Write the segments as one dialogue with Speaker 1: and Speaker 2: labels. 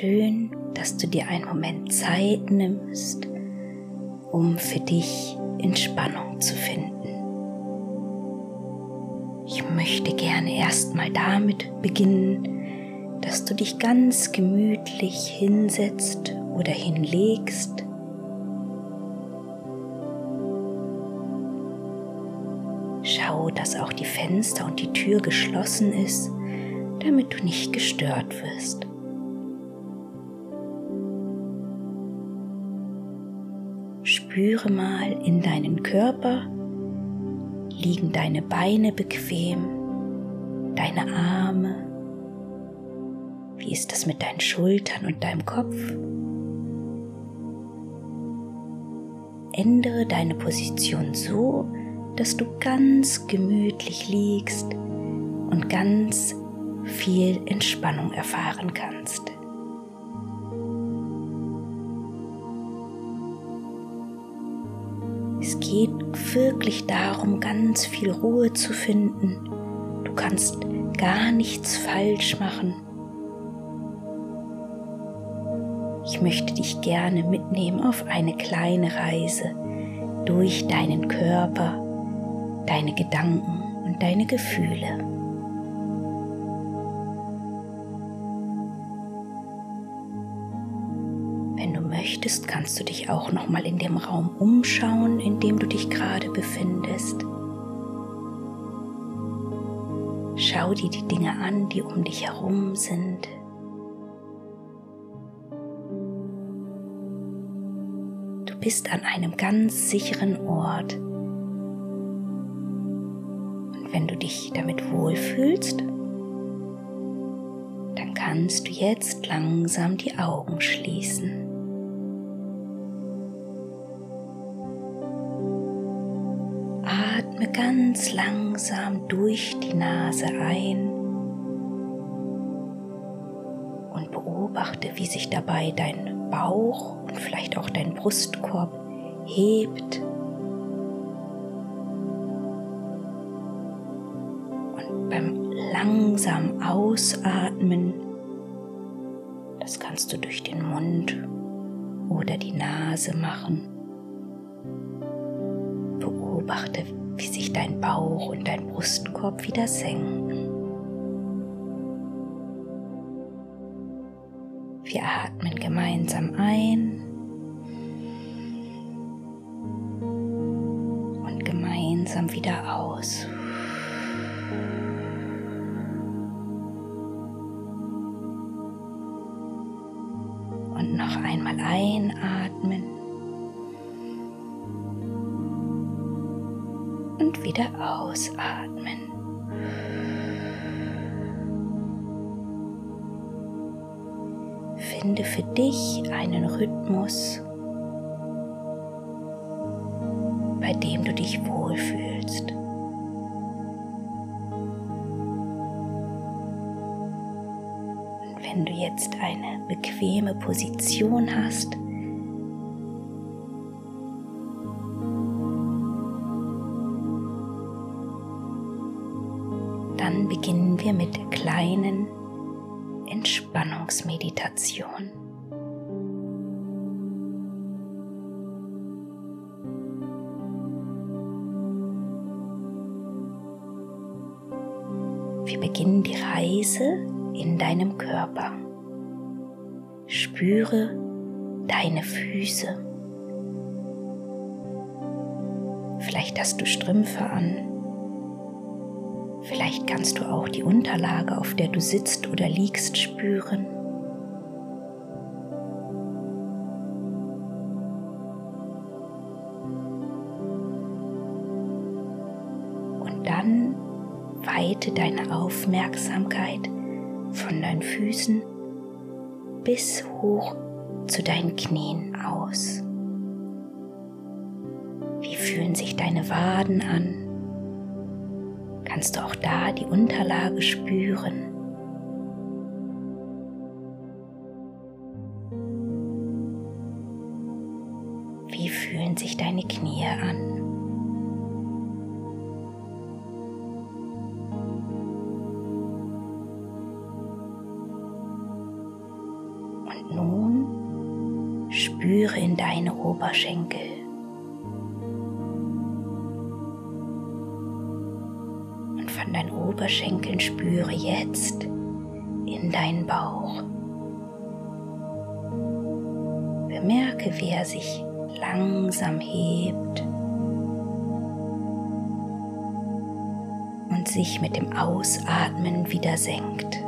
Speaker 1: schön, dass du dir einen Moment Zeit nimmst, um für dich Entspannung zu finden. Ich möchte gerne erstmal damit beginnen, dass du dich ganz gemütlich hinsetzt oder hinlegst. Schau, dass auch die Fenster und die Tür geschlossen ist, damit du nicht gestört wirst. Spüre mal in deinen Körper, liegen deine Beine bequem, deine Arme, wie ist das mit deinen Schultern und deinem Kopf? Ändere deine Position so, dass du ganz gemütlich liegst und ganz viel Entspannung erfahren kannst. Geht wirklich darum, ganz viel Ruhe zu finden. Du kannst gar nichts falsch machen. Ich möchte dich gerne mitnehmen auf eine kleine Reise durch deinen Körper, deine Gedanken und deine Gefühle. Möchtest, kannst du dich auch noch mal in dem Raum umschauen, in dem du dich gerade befindest. Schau dir die Dinge an, die um dich herum sind. Du bist an einem ganz sicheren Ort. Und wenn du dich damit wohlfühlst, dann kannst du jetzt langsam die Augen schließen. Atme ganz langsam durch die Nase ein und beobachte, wie sich dabei dein Bauch und vielleicht auch dein Brustkorb hebt. Und beim langsam Ausatmen, das kannst du durch den Mund oder die Nase machen. Beobachte, wie sich dein Bauch und dein Brustkorb wieder senken. Wir atmen gemeinsam ein und gemeinsam wieder aus. Wieder ausatmen. Finde für dich einen Rhythmus, bei dem du dich wohlfühlst. Und wenn du jetzt eine bequeme Position hast, beginnen wir mit der kleinen Entspannungsmeditation. Wir beginnen die Reise in deinem Körper. Spüre deine Füße. Vielleicht hast du Strümpfe an Vielleicht kannst du auch die Unterlage, auf der du sitzt oder liegst, spüren. Und dann weite deine Aufmerksamkeit von deinen Füßen bis hoch zu deinen Knien aus. Wie fühlen sich deine Waden an? Kannst du auch da die Unterlage spüren. Wie fühlen sich deine Knie an? Und nun spüre in deine Oberschenkel. Oberschenkeln spüre jetzt in deinen Bauch. Bemerke, wie er sich langsam hebt und sich mit dem Ausatmen wieder senkt.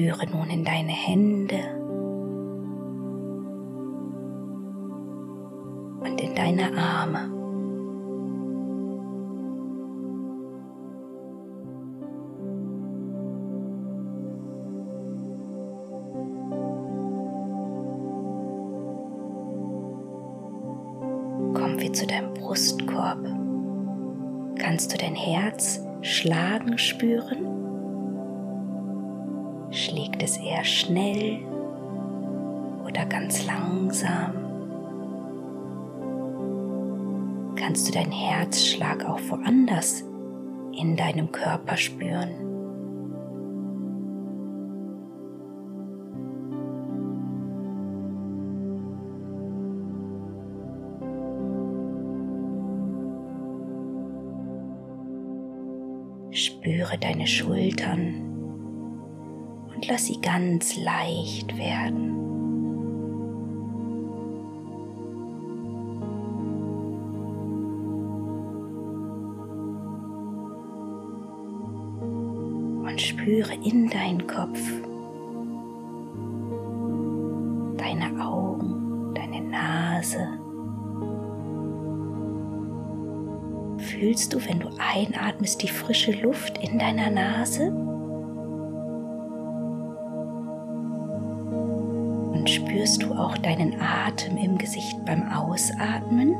Speaker 1: Spüre nun in deine Hände und in deine Arme. Kommen wir zu deinem Brustkorb. Kannst du dein Herz schlagen spüren? Schlägt es eher schnell oder ganz langsam? Kannst du deinen Herzschlag auch woanders in deinem Körper spüren? Spüre deine Schultern und lass sie ganz leicht werden. Und spüre in deinen Kopf, deine Augen, deine Nase. Fühlst du, wenn du einatmest, die frische Luft in deiner Nase? Spürst du auch deinen Atem im Gesicht beim Ausatmen?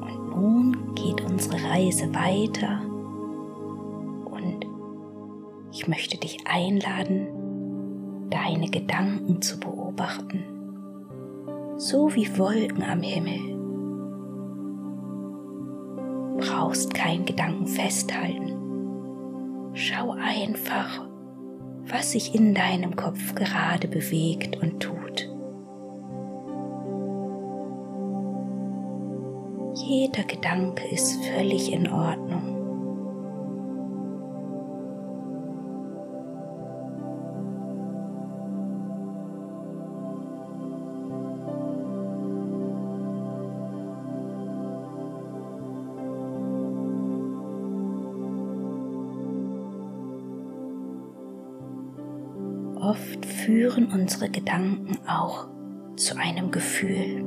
Speaker 1: Und nun geht unsere Reise weiter. Und ich möchte dich einladen, deine Gedanken zu beobachten so wie Wolken am Himmel. Brauchst keinen Gedanken festhalten. Schau einfach, was sich in deinem Kopf gerade bewegt und tut. Jeder Gedanke ist völlig in Ordnung. Oft führen unsere Gedanken auch zu einem Gefühl.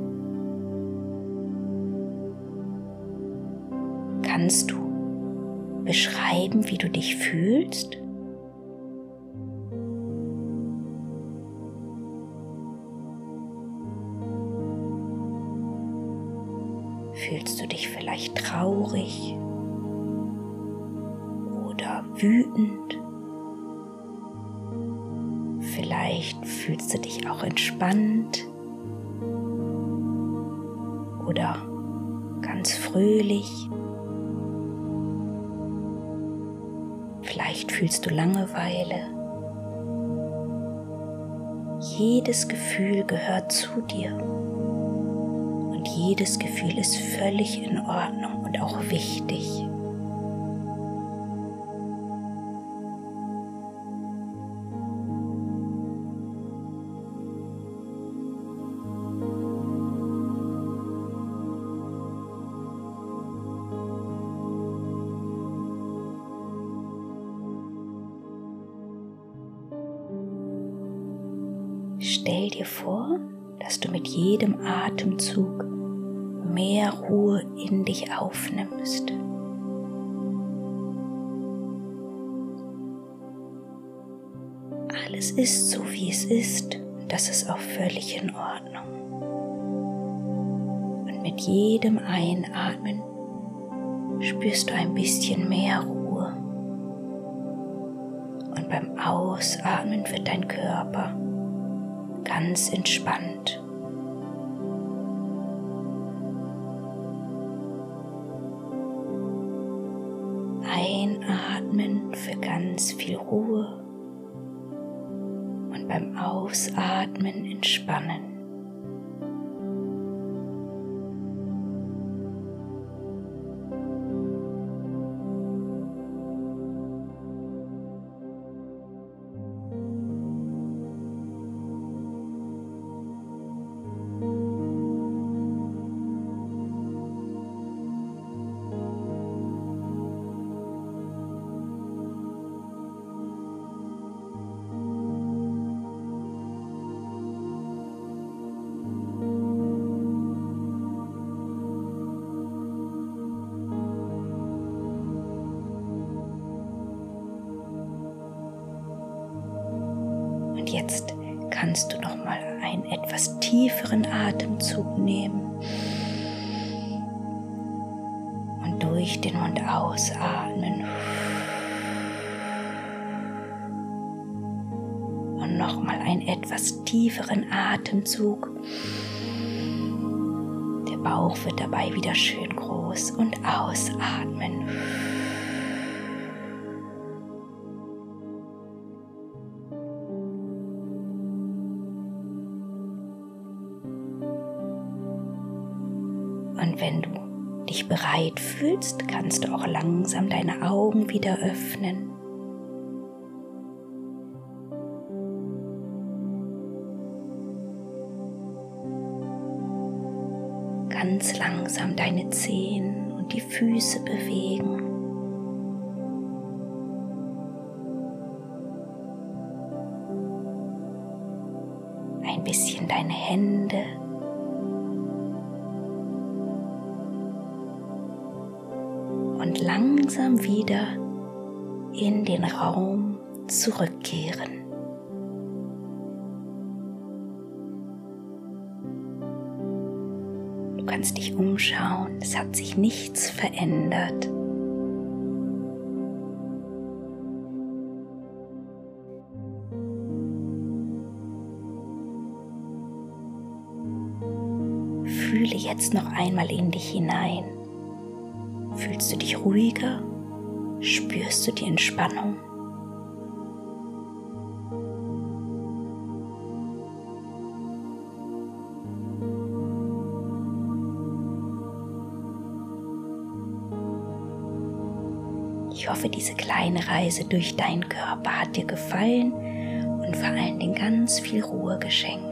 Speaker 1: Kannst du beschreiben, wie du dich fühlst? Fühlst du dich vielleicht traurig oder wütend? Fühlst du dich auch entspannt oder ganz fröhlich. Vielleicht fühlst du Langeweile. Jedes Gefühl gehört zu dir. Und jedes Gefühl ist völlig in Ordnung und auch wichtig. Stell dir vor, dass du mit jedem Atemzug mehr Ruhe in dich aufnimmst. alles ist so, wie es ist. Und das ist auch völlig in Ordnung. Und mit jedem Einatmen spürst du ein bisschen mehr Ruhe. Und beim Ausatmen wird dein Körper ganz entspannt. Einatmen für ganz viel Ruhe und beim Ausatmen entspannen. Jetzt kannst du noch mal einen etwas tieferen Atemzug nehmen und durch den Mund ausatmen. Und noch mal einen etwas tieferen Atemzug. Der Bauch wird dabei wieder schön groß und ausatmen. Fühlst, kannst du auch langsam deine Augen wieder öffnen. Ganz langsam deine Zehen und die Füße bewegen. Ein bisschen deine Hände langsam wieder in den Raum zurückkehren. Du kannst dich umschauen, es hat sich nichts verändert. Fühle jetzt noch einmal in dich hinein. Fühlst du dich ruhiger? Spürst du die Entspannung? Ich hoffe, diese kleine Reise durch deinen Körper hat dir gefallen und vor allen Dingen ganz viel Ruhe geschenkt.